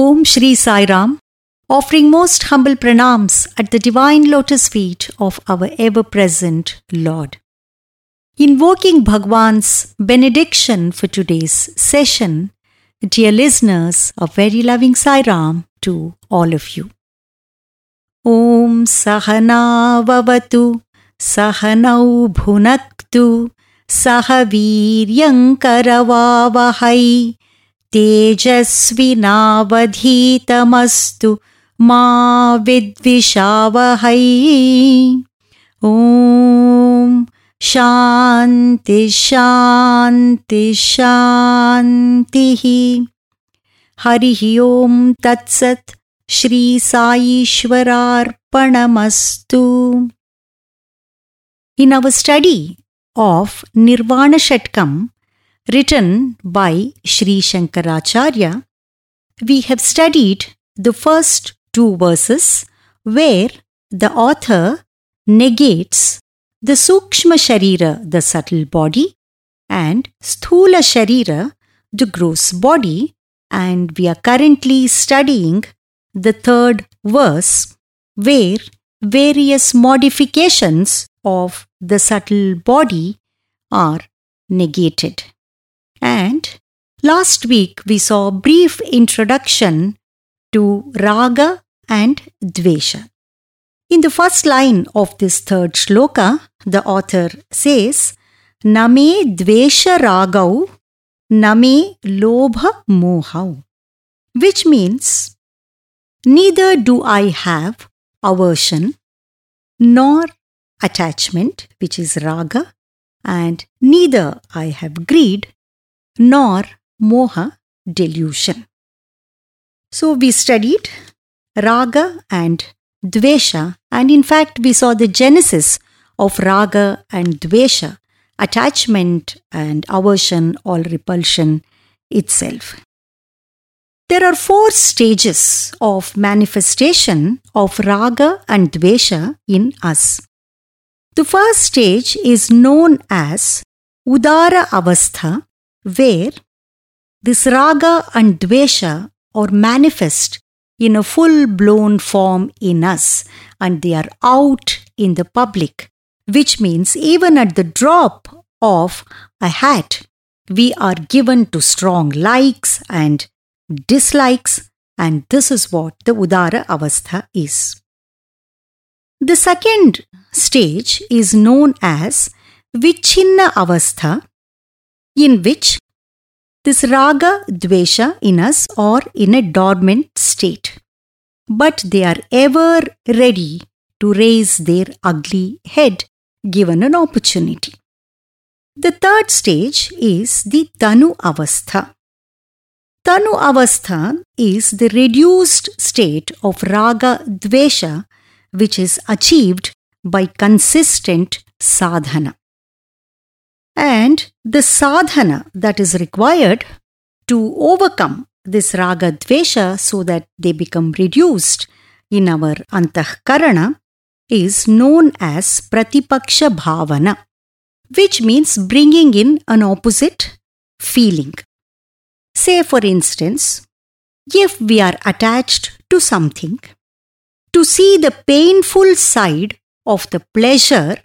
Om Shri Sai Ram, offering most humble pranams at the divine lotus feet of our ever present Lord. Invoking Bhagwan's benediction for today's session, dear listeners, a very loving Sai Ram to all of you. Om Sahana Vavatu Sahanau Bhunaktu Sahaviryankaravavahai तेजस्विनावधीतमस्तु मा विद्विषावहै। ॐ शान्ति शान्ति शान्तिः। हरिः ॐ तत्सत् श्रीसाईश्वरार्पणमस्तु our study of Nirvana Shatkam, written by Sri Shankaracharya, we have studied the first two verses where the author negates the Sukshma Sharira, the subtle body, and Sthula Sharira, the gross body, and we are currently studying the third verse where various modifications of the subtle body are negated. And last week we saw a brief introduction to Raga and Dvesha. In the first line of this third shloka, the author says, Name Dvesha Ragau, Name Lobha Mohau, which means, Neither do I have aversion nor attachment, which is raga, and neither I have greed nor moha delusion. So we studied raga and dvesha, and in fact, we saw the genesis of raga and dvesha, attachment and aversion, all repulsion itself. There are four stages of manifestation of raga and dvesha in us. The first stage is known as Udara Avastha, where this raga and dvesha are manifest in a full blown form in us and they are out in the public, which means even at the drop of a hat, we are given to strong likes and dislikes, and this is what the Udara Avastha is. The second stage is known as Vichinna Avastha, in which this raga, dvesha in us are in a dormant state, but they are ever ready to raise their ugly head given an opportunity. The third stage is the Tanu Avastha. Tanu Avastha is the reduced state of raga dvesha which is achieved by consistent sadhana. And the sadhana that is required to overcome this raga dvesha so that they become reduced in our antahkarana is known as pratipaksha bhavana, which means bringing in an opposite feeling. Say, for instance, if we are attached to something, to see the painful side of the pleasure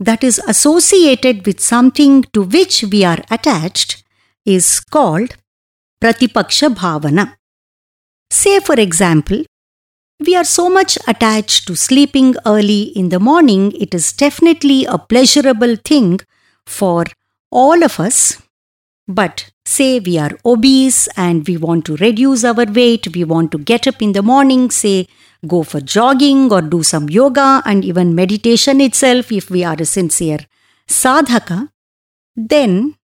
that is associated with something to which we are attached is called Pratipaksha Bhavana. Say, for example, we are so much attached to sleeping early in the morning, it is definitely a pleasurable thing for all of us. But say we are obese and we want to reduce our weight, we want to get up in the morning, say go for jogging or do some yoga and even meditation itself if we are a sincere sadhaka, then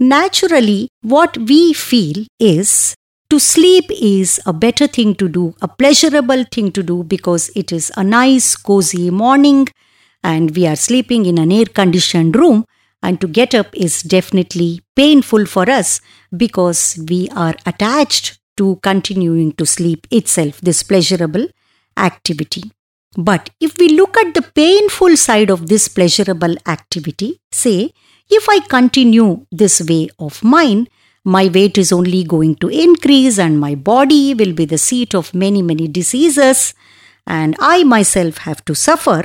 naturally what we feel is to sleep is a better thing to do, a pleasurable thing to do because it is a nice, cozy morning and we are sleeping in an air conditioned room. And to get up is definitely painful for us because we are attached to continuing to sleep itself, this pleasurable activity. But if we look at the painful side of this pleasurable activity, say, if I continue this way of mine, my weight is only going to increase and my body will be the seat of many, many diseases and I myself have to suffer.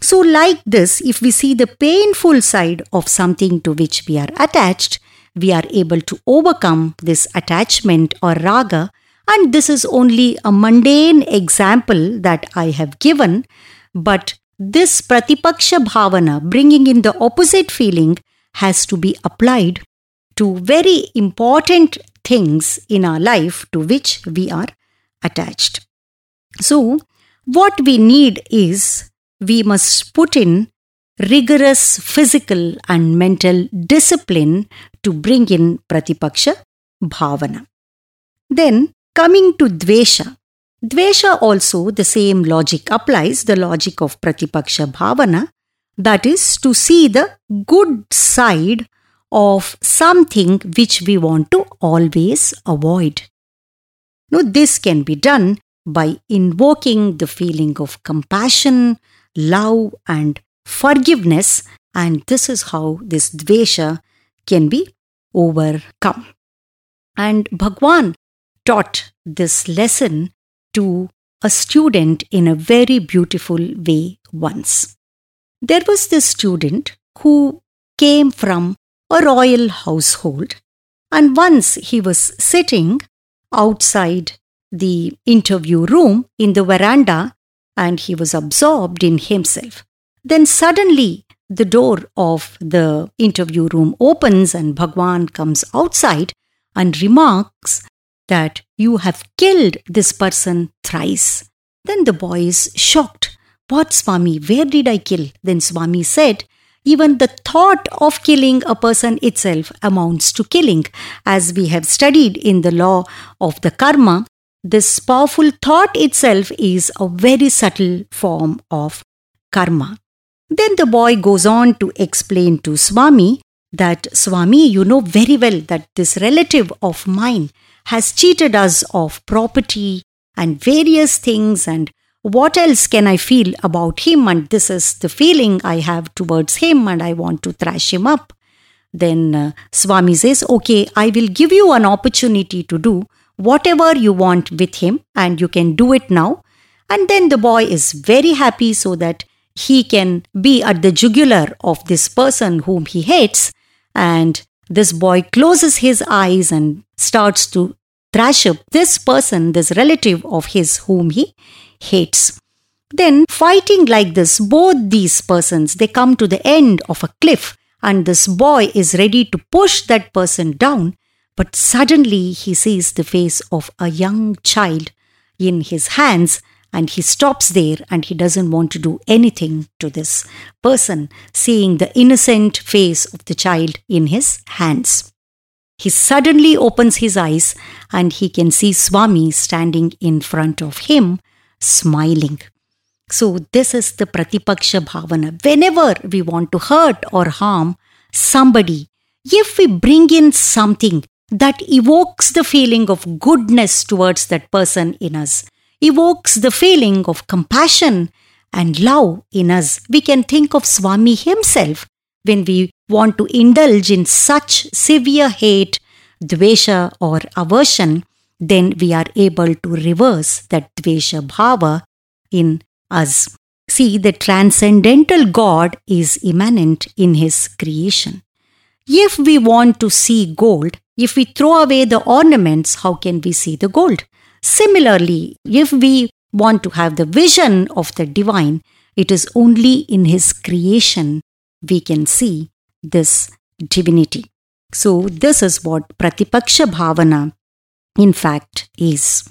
So, like this, if we see the painful side of something to which we are attached, we are able to overcome this attachment or raga. And this is only a mundane example that I have given, but this pratipaksha bhavana, bringing in the opposite feeling, has to be applied to very important things in our life to which we are attached. So, what we need is we must put in rigorous physical and mental discipline to bring in pratipaksha bhavana. Then, coming to dvesha, dvesha also the same logic applies, the logic of pratipaksha bhavana, that is to see the good side of something which we want to always avoid. Now, this can be done by invoking the feeling of compassion, love, and forgiveness, and this is how this dvesha can be overcome. And Bhagwan taught this lesson to a student in a very beautiful way once. There was this student who came from a royal household, and once he was sitting outside the interview room in the veranda and he was absorbed in himself. Then suddenly the door of the interview room opens and Bhagwan comes outside and remarks that you have killed this person thrice. Then the boy is shocked. What, Swami? Where did I kill? Then Swami said, even the thought of killing a person itself amounts to killing. As we have studied in the law of the karma, this powerful thought itself is a very subtle form of karma. Then the boy goes on to explain to Swami that Swami, you know very well that this relative of mine has cheated us of property and various things and what else can I feel about him? And this is the feeling I have towards him, and I want to thrash him up. Then uh, Swami says, Okay, I will give you an opportunity to do whatever you want with him, and you can do it now. And then the boy is very happy so that he can be at the jugular of this person whom he hates. And this boy closes his eyes and starts to thrash up this person, this relative of his whom he hates. Then, fighting like this, both these persons they come to the end of a cliff, and this boy is ready to push that person down. But suddenly he sees the face of a young child in his hands, and he stops there and he doesn't want to do anything to this person, seeing the innocent face of the child in his hands. He suddenly opens his eyes and he can see Swami standing in front of him smiling. So, this is the Pratipaksha Bhavana. Whenever we want to hurt or harm somebody, if we bring in something that evokes the feeling of goodness towards that person in us, evokes the feeling of compassion and love in us, we can think of Swami himself when we want to indulge in such severe hate, dvesha, or aversion then we are able to reverse that Dvesha Bhava in us. See, the transcendental God is immanent in His creation. If we want to see gold, if we throw away the ornaments, how can we see the gold? Similarly, if we want to have the vision of the divine, it is only in His creation we can see this divinity. So, this is what Pratipaksha Bhavana in fact is.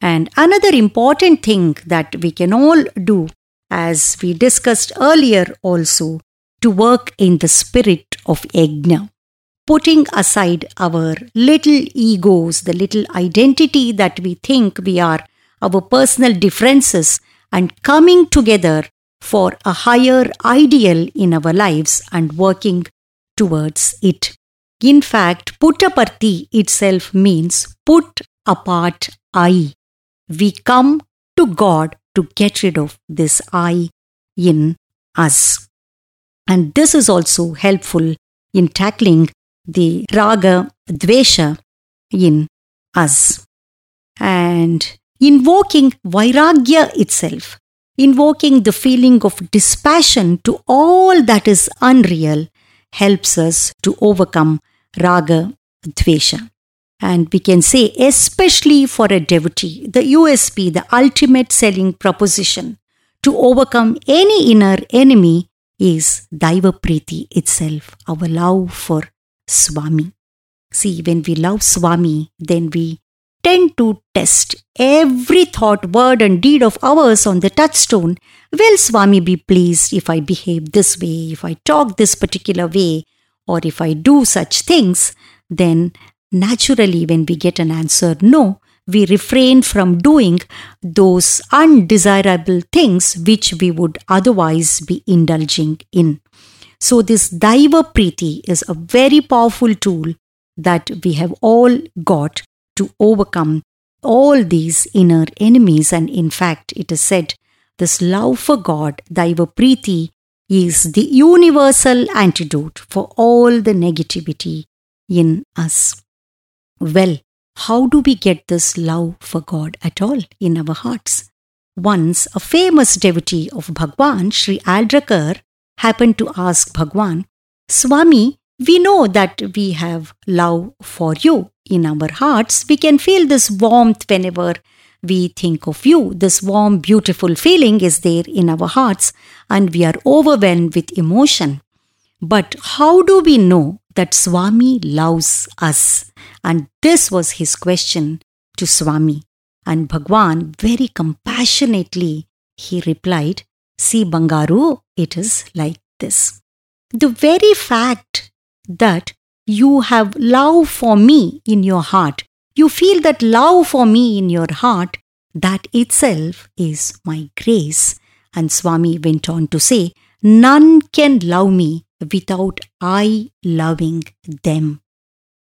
And another important thing that we can all do, as we discussed earlier also, to work in the spirit of yajna, putting aside our little egos, the little identity that we think we are, our personal differences, and coming together for a higher ideal in our lives and working towards it. In fact, Puttaparthi itself means put apart I. We come to God to get rid of this I in us. And this is also helpful in tackling the raga, dvesha in us. And invoking vairagya itself, invoking the feeling of dispassion to all that is unreal, helps us to overcome raga, dvesha. And we can say, especially for a devotee, the USP, the ultimate selling proposition to overcome any inner enemy is Daiva Priti itself, our love for Swami. See, when we love Swami, then we tend to test every thought, word, and deed of ours on the touchstone. Will Swami be pleased if I behave this way, if I talk this particular way, or if I do such things? Then naturally, when we get an answer no, we refrain from doing those undesirable things which we would otherwise be indulging in. So, this Daiva Priti is a very powerful tool that we have all got to overcome all these inner enemies. And in fact, it is said this love for God, Daiva Priti, is the universal antidote for all the negativity in us. Well, how do we get this love for God at all in our hearts? Once, a famous devotee of Bhagwan, Sri Aldrakar, happened to ask Bhagwan, Swami, we know that we have love for you in our hearts. We can feel this warmth whenever we think of you. This warm, beautiful feeling is there in our hearts, and we are overwhelmed with emotion. But how do we know that Swami loves us? And this was his question to Swami. And Bhagwan very compassionately he replied, See, Bangaru, it is like this. The very fact that you have love for me in your heart, you feel that love for me in your heart, that itself is my grace. And Swami went on to say, None can love me without I loving them.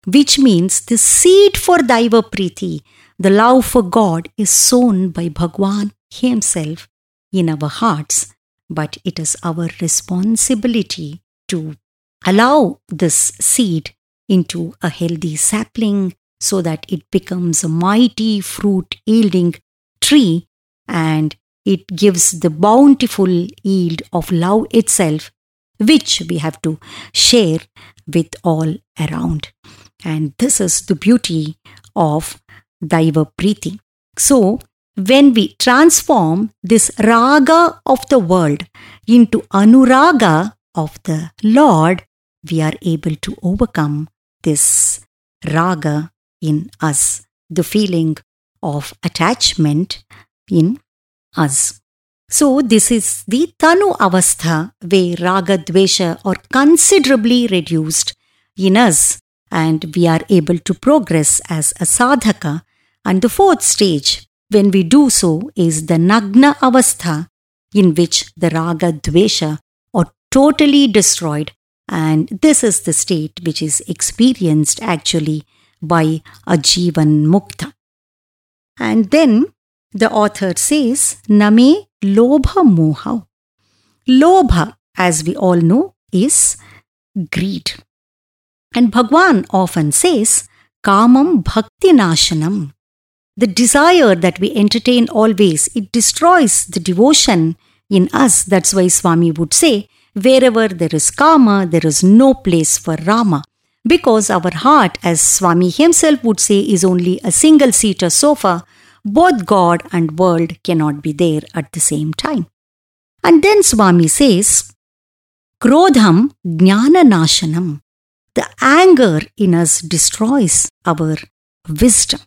Which means the seed for Daiva Priti, the love for God, is sown by Bhagwan Himself in our hearts, but it is our responsibility to allow this seed into a healthy sapling so that it becomes a mighty fruit yielding tree and it gives the bountiful yield of love itself, which we have to share with all around. And this is the beauty of Daiva Priti. So, when we transform this raga of the world into anuraga of the Lord, we are able to overcome this raga in us, the feeling of attachment in us. So, this is the Tanu Avastha where Raga Dvesha are considerably reduced in us and we are able to progress as a sadhaka. And the fourth stage, when we do so, is the Nagna Avastha in which the Raga Dvesha are totally destroyed. And this is the state which is experienced actually by a Jivan Mukta. And then the author says, Name Lobha Moha. Lobha, as we all know, is greed. And Bhagwan often says, Kamam Bhakti Nashanam. The desire that we entertain always, it destroys the devotion in us. That's why Swami would say, wherever there is kama, there is no place for Rama. Because our heart, as Swami himself would say, is only a single seater sofa both God and world cannot be there at the same time. And then Swami says, Krodham Jnana Nashanam. The anger in us destroys our wisdom.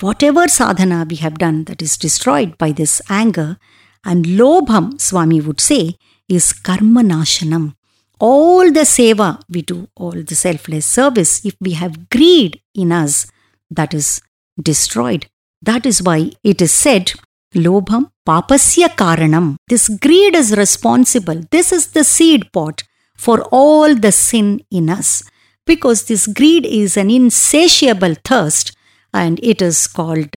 Whatever sadhana we have done that is destroyed by this anger, and Lobham, Swami would say, is Karma Nashanam. All the seva we do, all the selfless service, if we have greed in us, that is destroyed. That is why it is said, Lobham papasya karanam. This greed is responsible. This is the seed pot for all the sin in us. Because this greed is an insatiable thirst and it is called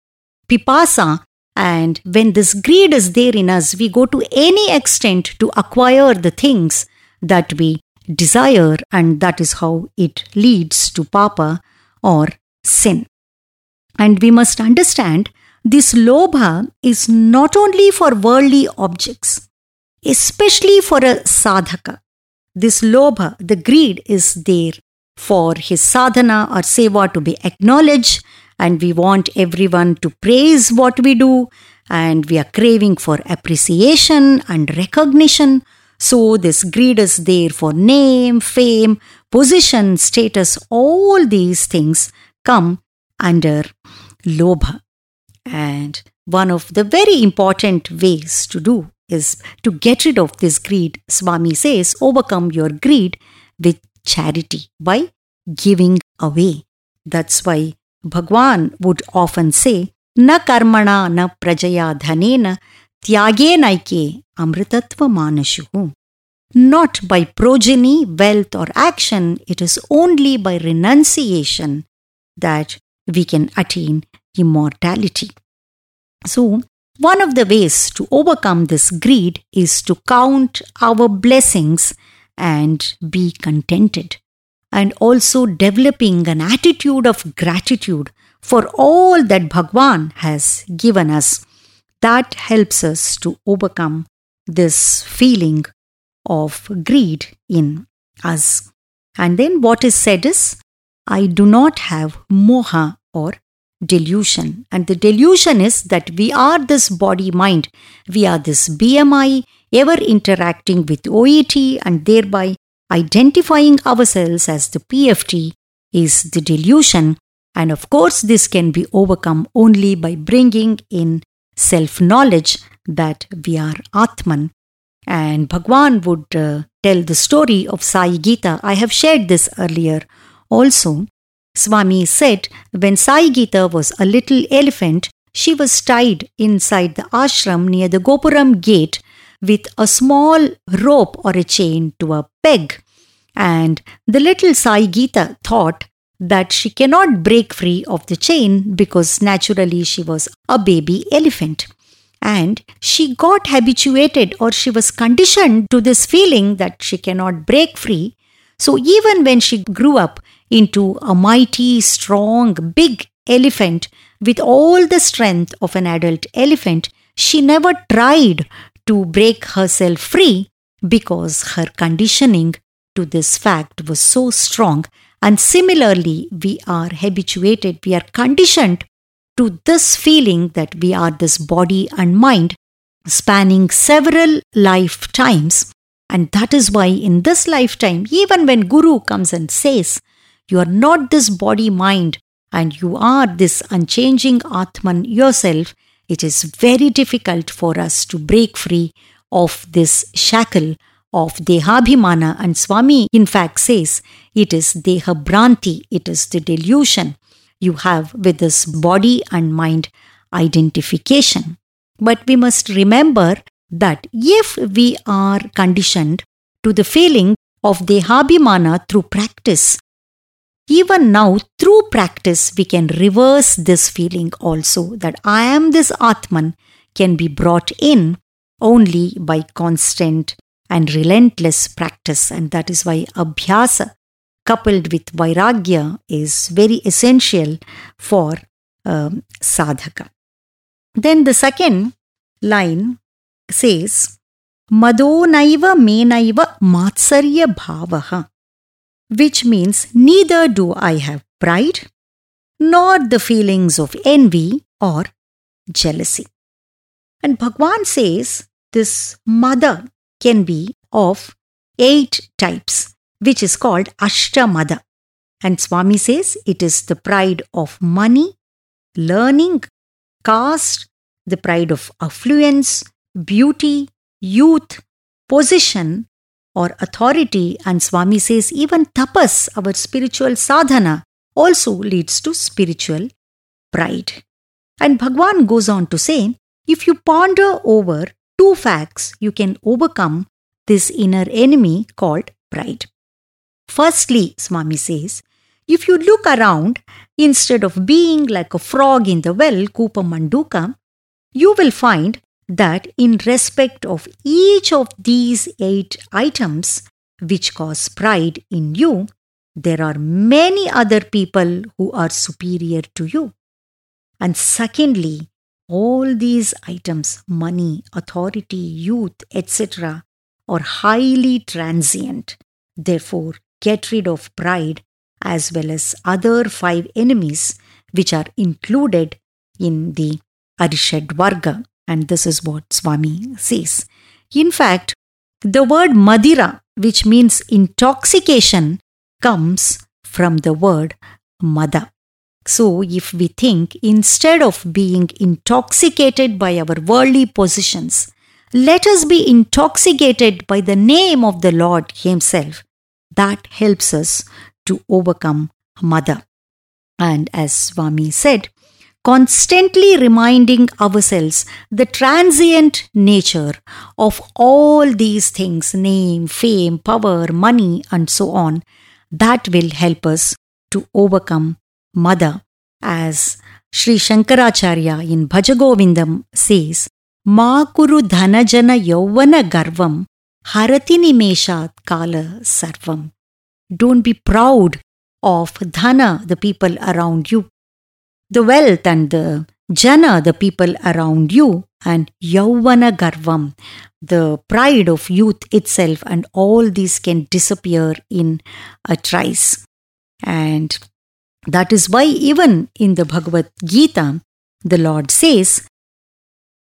pipasa. And when this greed is there in us, we go to any extent to acquire the things that we desire, and that is how it leads to papa or sin. And we must understand this lobha is not only for worldly objects, especially for a sadhaka. This lobha, the greed, is there for his sadhana or seva to be acknowledged, and we want everyone to praise what we do, and we are craving for appreciation and recognition. So, this greed is there for name, fame, position, status, all these things come under lobha. And one of the very important ways to do is to get rid of this greed. Swami says, overcome your greed with charity by giving away. That's why Bhagwan would often say, Na karmana na prajaya dhanena tyage naike amritatva manashu. Not by progeny, wealth, or action, it is only by renunciation that we can attain immortality. So, one of the ways to overcome this greed is to count our blessings and be contented, and also developing an attitude of gratitude for all that Bhagwan has given us. That helps us to overcome this feeling of greed in us. And then what is said is, I do not have moha or delusion. And the delusion is that we are this body mind, we are this BMI, ever interacting with OET and thereby identifying ourselves as the PFT is the delusion. And of course, this can be overcome only by bringing in self knowledge that we are Atman. And Bhagwan would uh, tell the story of Sai Gita. I have shared this earlier also. Swami said when Sai Gita was a little elephant, she was tied inside the ashram near the Gopuram gate with a small rope or a chain to a peg. And the little Sai Gita thought that she cannot break free of the chain because naturally she was a baby elephant. And she got habituated or she was conditioned to this feeling that she cannot break free. So even when she grew up, into a mighty, strong, big elephant with all the strength of an adult elephant, she never tried to break herself free because her conditioning to this fact was so strong. And similarly, we are habituated, we are conditioned to this feeling that we are this body and mind spanning several lifetimes. And that is why in this lifetime, even when Guru comes and says, you are not this body mind and you are this unchanging Atman yourself. It is very difficult for us to break free of this shackle of Dehabhimana. And Swami, in fact, says it is Dehabhranti, it is the delusion you have with this body and mind identification. But we must remember that if we are conditioned to the feeling of Dehabhimana through practice, even now, through practice, we can reverse this feeling also that I am this Atman can be brought in only by constant and relentless practice. And that is why Abhyasa coupled with Vairagya is very essential for um, sadhaka. Then the second line says, Mado naiva menaiva matsarya bhavaha which means neither do I have pride nor the feelings of envy or jealousy. And Bhagwan says this Mada can be of eight types, which is called Ashtamada. And Swami says it is the pride of money, learning, caste, the pride of affluence, beauty, youth, position, or authority, and Swami says even tapas, our spiritual sadhana, also leads to spiritual pride. And Bhagwan goes on to say, if you ponder over two facts, you can overcome this inner enemy called pride. Firstly, Swami says, if you look around, instead of being like a frog in the well, Kupa Manduka, you will find that in respect of each of these eight items, which cause pride in you, there are many other people who are superior to you. And secondly, all these items money, authority, youth, etc. are highly transient. Therefore, get rid of pride as well as other five enemies which are included in the Arishad Varga. And this is what Swami says. In fact, the word Madira, which means intoxication, comes from the word Mada. So, if we think instead of being intoxicated by our worldly positions, let us be intoxicated by the name of the Lord Himself. That helps us to overcome Mada. And as Swami said, constantly reminding ourselves the transient nature of all these things name, fame, power, money, and so on that will help us to overcome Mada. As Sri Shankaracharya in Bhajagovindam says, Ma kuru dhanajana yovana garvam harati nimeshat kala sarvam. Don't be proud of dhana, the people around you, the wealth and the jana, the people around you, and yauvana garvam, the pride of youth itself, and all these can disappear in a trice. And that is why, even in the Bhagavad Gita, the Lord says,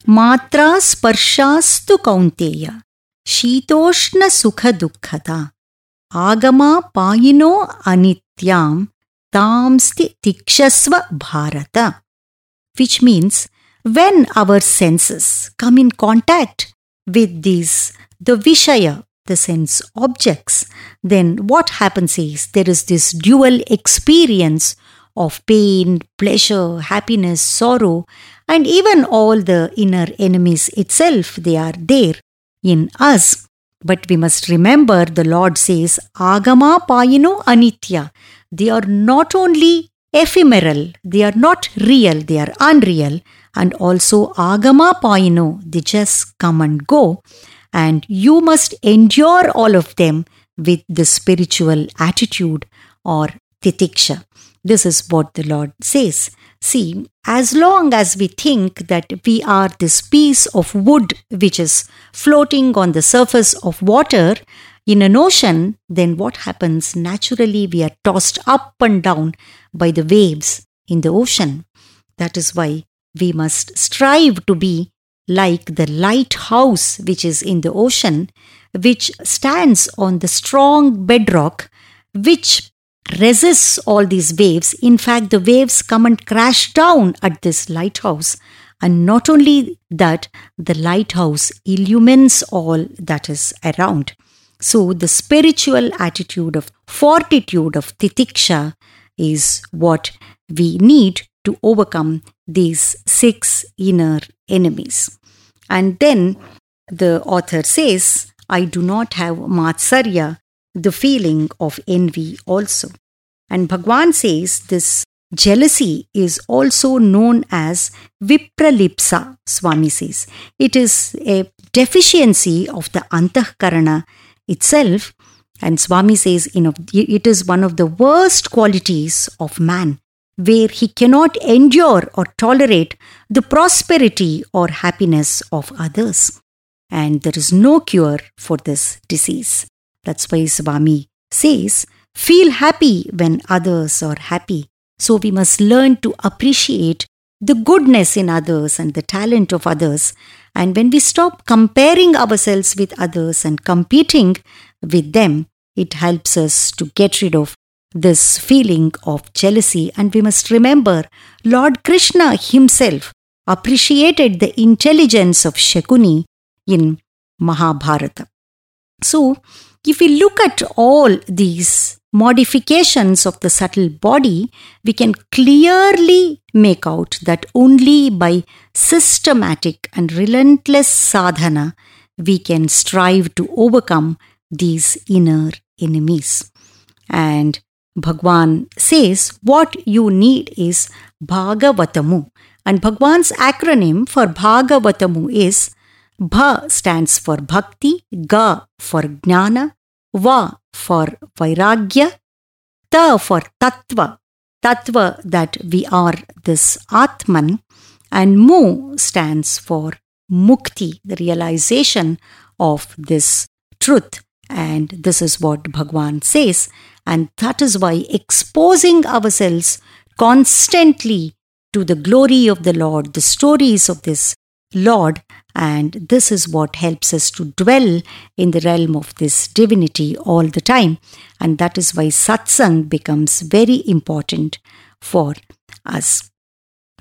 Matra sparshastu kaunteya, shitoshna sukha dukkhata, agama payino anityam tamsti tikshasva bharata. Which means, when our senses come in contact with these, the Vishaya, the sense objects, then what happens is there is this dual experience of pain, pleasure, happiness, sorrow, and even all the inner enemies itself, they are there in us. But we must remember the Lord says, Agama Payino Anitya. They are not only ephemeral, they are not real, they are unreal, and also Agama Payino, they just come and go and you must endure all of them with the spiritual attitude or titiksha. This is what the Lord says. See, as long as we think that we are this piece of wood which is floating on the surface of water in an ocean, then what happens? Naturally, we are tossed up and down by the waves in the ocean. That is why we must strive to be like the lighthouse which is in the ocean, which stands on the strong bedrock, which resists all these waves. In fact, the waves come and crash down at this lighthouse. And not only that, the lighthouse illumines all that is around. So, the spiritual attitude of fortitude of titiksha is what we need to overcome these six inner enemies. And then the author says, I do not have matsarya, the feeling of envy also. And Bhagwan says this jealousy is also known as vipralipsa, Swami says. It is a deficiency of the antahkarana itself. And Swami says, you know, it is one of the worst qualities of man where he cannot endure or tolerate the prosperity or happiness of others. And there is no cure for this disease. That's why Swami says, feel happy when others are happy. So we must learn to appreciate the goodness in others and the talent of others. And when we stop comparing ourselves with others and competing with them, it helps us to get rid of this feeling of jealousy. And we must remember Lord Krishna himself appreciated the intelligence of Shakuni in Mahabharata. So, if we look at all these modifications of the subtle body, we can clearly make out that only by systematic and relentless sadhana we can strive to overcome these inner enemies. And Bhagwan says what you need is Bhagavatamu. And Bhagwan's acronym for Bhagavatamu is Bha stands for Bhakti, Ga for Jnana, Va for Vairagya, Ta for Tattva, Tattva that we are this Atman, and Mu stands for Mukti, the realization of this truth. And this is what Bhagwan says. And that is why exposing ourselves constantly to the glory of the Lord, the stories of this Lord, and this is what helps us to dwell in the realm of this divinity all the time. And that is why satsang becomes very important for us.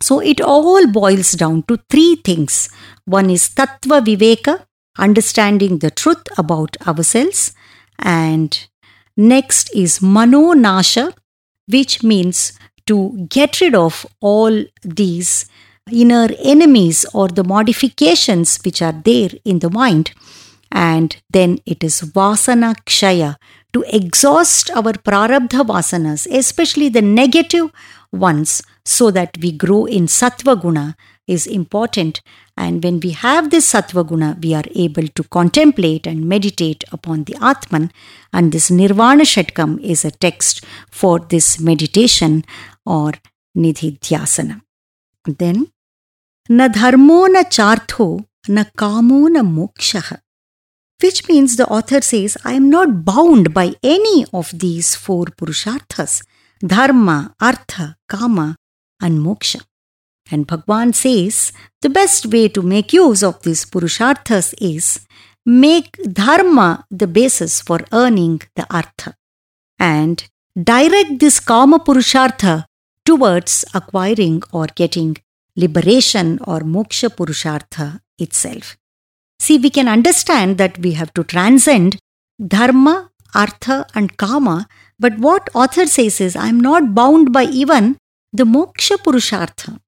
So it all boils down to three things. One is tattva viveka, understanding the truth about ourselves. And next is mano nasha, which means to get rid of all these inner enemies or the modifications which are there in the mind. And then it is vasana kshaya, to exhaust our prarabdha vasanas, especially the negative ones, so that we grow in sattva guna is important. And when we have this sattva guna, we are able to contemplate and meditate upon the Atman. And this Nirvana Shatkam is a text for this meditation or Nididhyasana. Then, na dharmo na chartho na kamo na moksha. Which means the author says, I am not bound by any of these four purusharthas dharma, artha, kama, and moksha. And Bhagwan says the best way to make use of these purusharthas is make dharma the basis for earning the artha and direct this kama purushartha towards acquiring or getting liberation or moksha purushartha itself. See, we can understand that we have to transcend dharma, artha, and kama, but what author says is, I am not bound by even the moksha purushartha.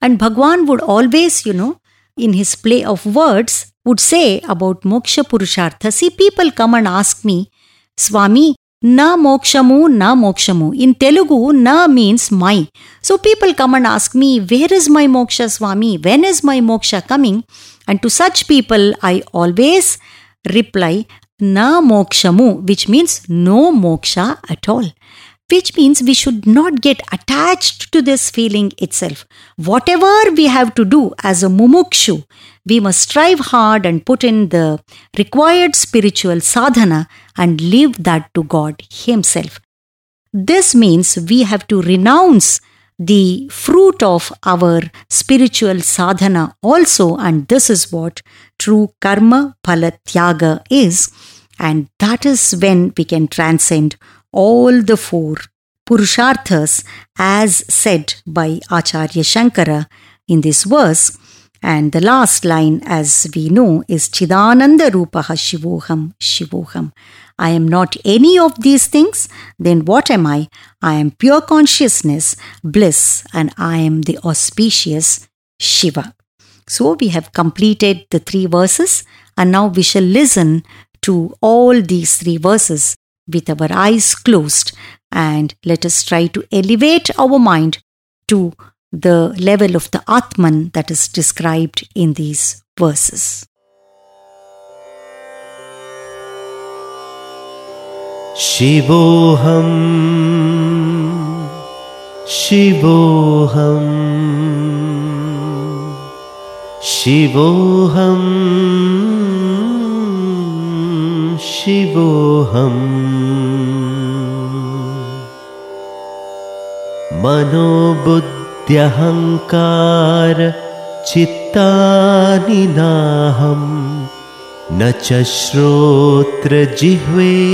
And Bhagwan would always, you know, in his play of words, would say about moksha purushartha. See, people come and ask me, Swami, na mokshamu, na mokshamu. In Telugu, na means my. So people come and ask me, where is my moksha, Swami? When is my moksha coming? And to such people, I always reply, na mokshamu, which means no moksha at all which means we should not get attached to this feeling itself. Whatever we have to do as a mumukshu, we must strive hard and put in the required spiritual sadhana and leave that to God Himself. This means we have to renounce the fruit of our spiritual sadhana also, and this is what true karma palatyaga is. And that is when we can transcend all the four Purusharthas as said by Acharya Shankara in this verse. And the last line, as we know, is Chidananda Rupaha Shivoham Shivoham. I am not any of these things, then what am I? I am pure consciousness, bliss, and I am the auspicious Shiva. So we have completed the three verses, and now we shall listen to all these three verses with our eyes closed and let us try to elevate our mind to the level of the Atman that is described in these verses. शिवोऽहं शिवोऽहम् शिवोऽहं शिवोऽहम्। मनोबुद्ध्यहङ्कार चित्तानि नाहं। न च श्रोत्रजिह्वे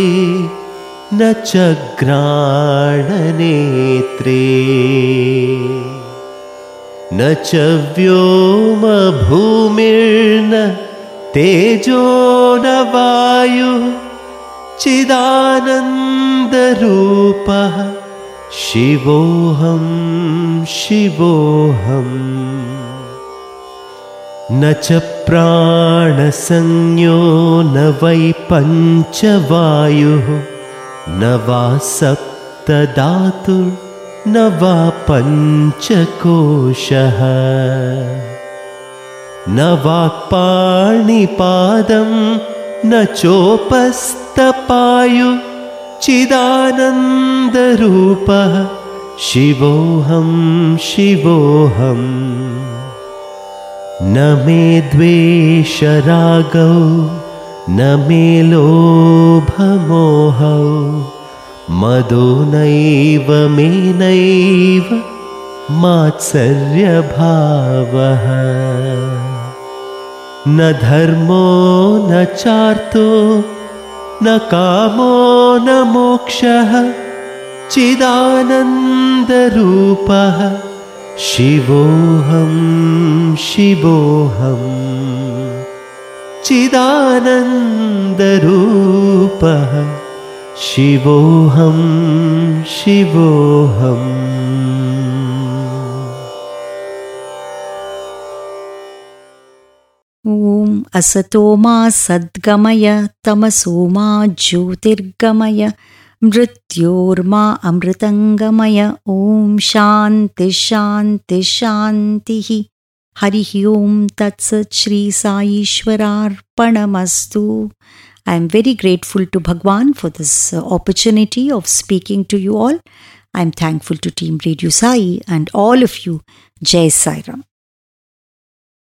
न च घ्राणनेत्रे। न च व्योमभूमिर्न तेजो न वायुः चिदानन्दरूपः शिवोऽहं शिवोऽहम् न च प्राणसंज्ञो न वै पञ्चवायुः न वा सप्तधातुर्न वा पञ्चकोशः न वाक्पाणिपादं न चोपस्तपायु चिदानन्दरूपः शिवोऽहं शिवोऽहम् न मे द्वेषरागौ न मे लोभमोहौ मदो नैव मे नैव मात्सर्यभावः न धर्मो न चार्तो न कामो न मोक्षः चिदानन्दरूपः शिवोऽहं शिवोऽहम्। चिदानन्दरूपः शिवोऽहं शिवोऽहम् ॐ असतो मा सद्गमय तमसो मा ज्योतिर्गमय मृत्योर्मा अमृतङ्गमय ॐ शान्ति शान्ति शान्तिः हरिः ॐ तत्सत् Shri साईश्वरार्पणमस्तु I am very grateful to Bhagwan for this uh, opportunity of speaking to you all. I am thankful to Team Radio Sai and all of you. Jai Sai Ram.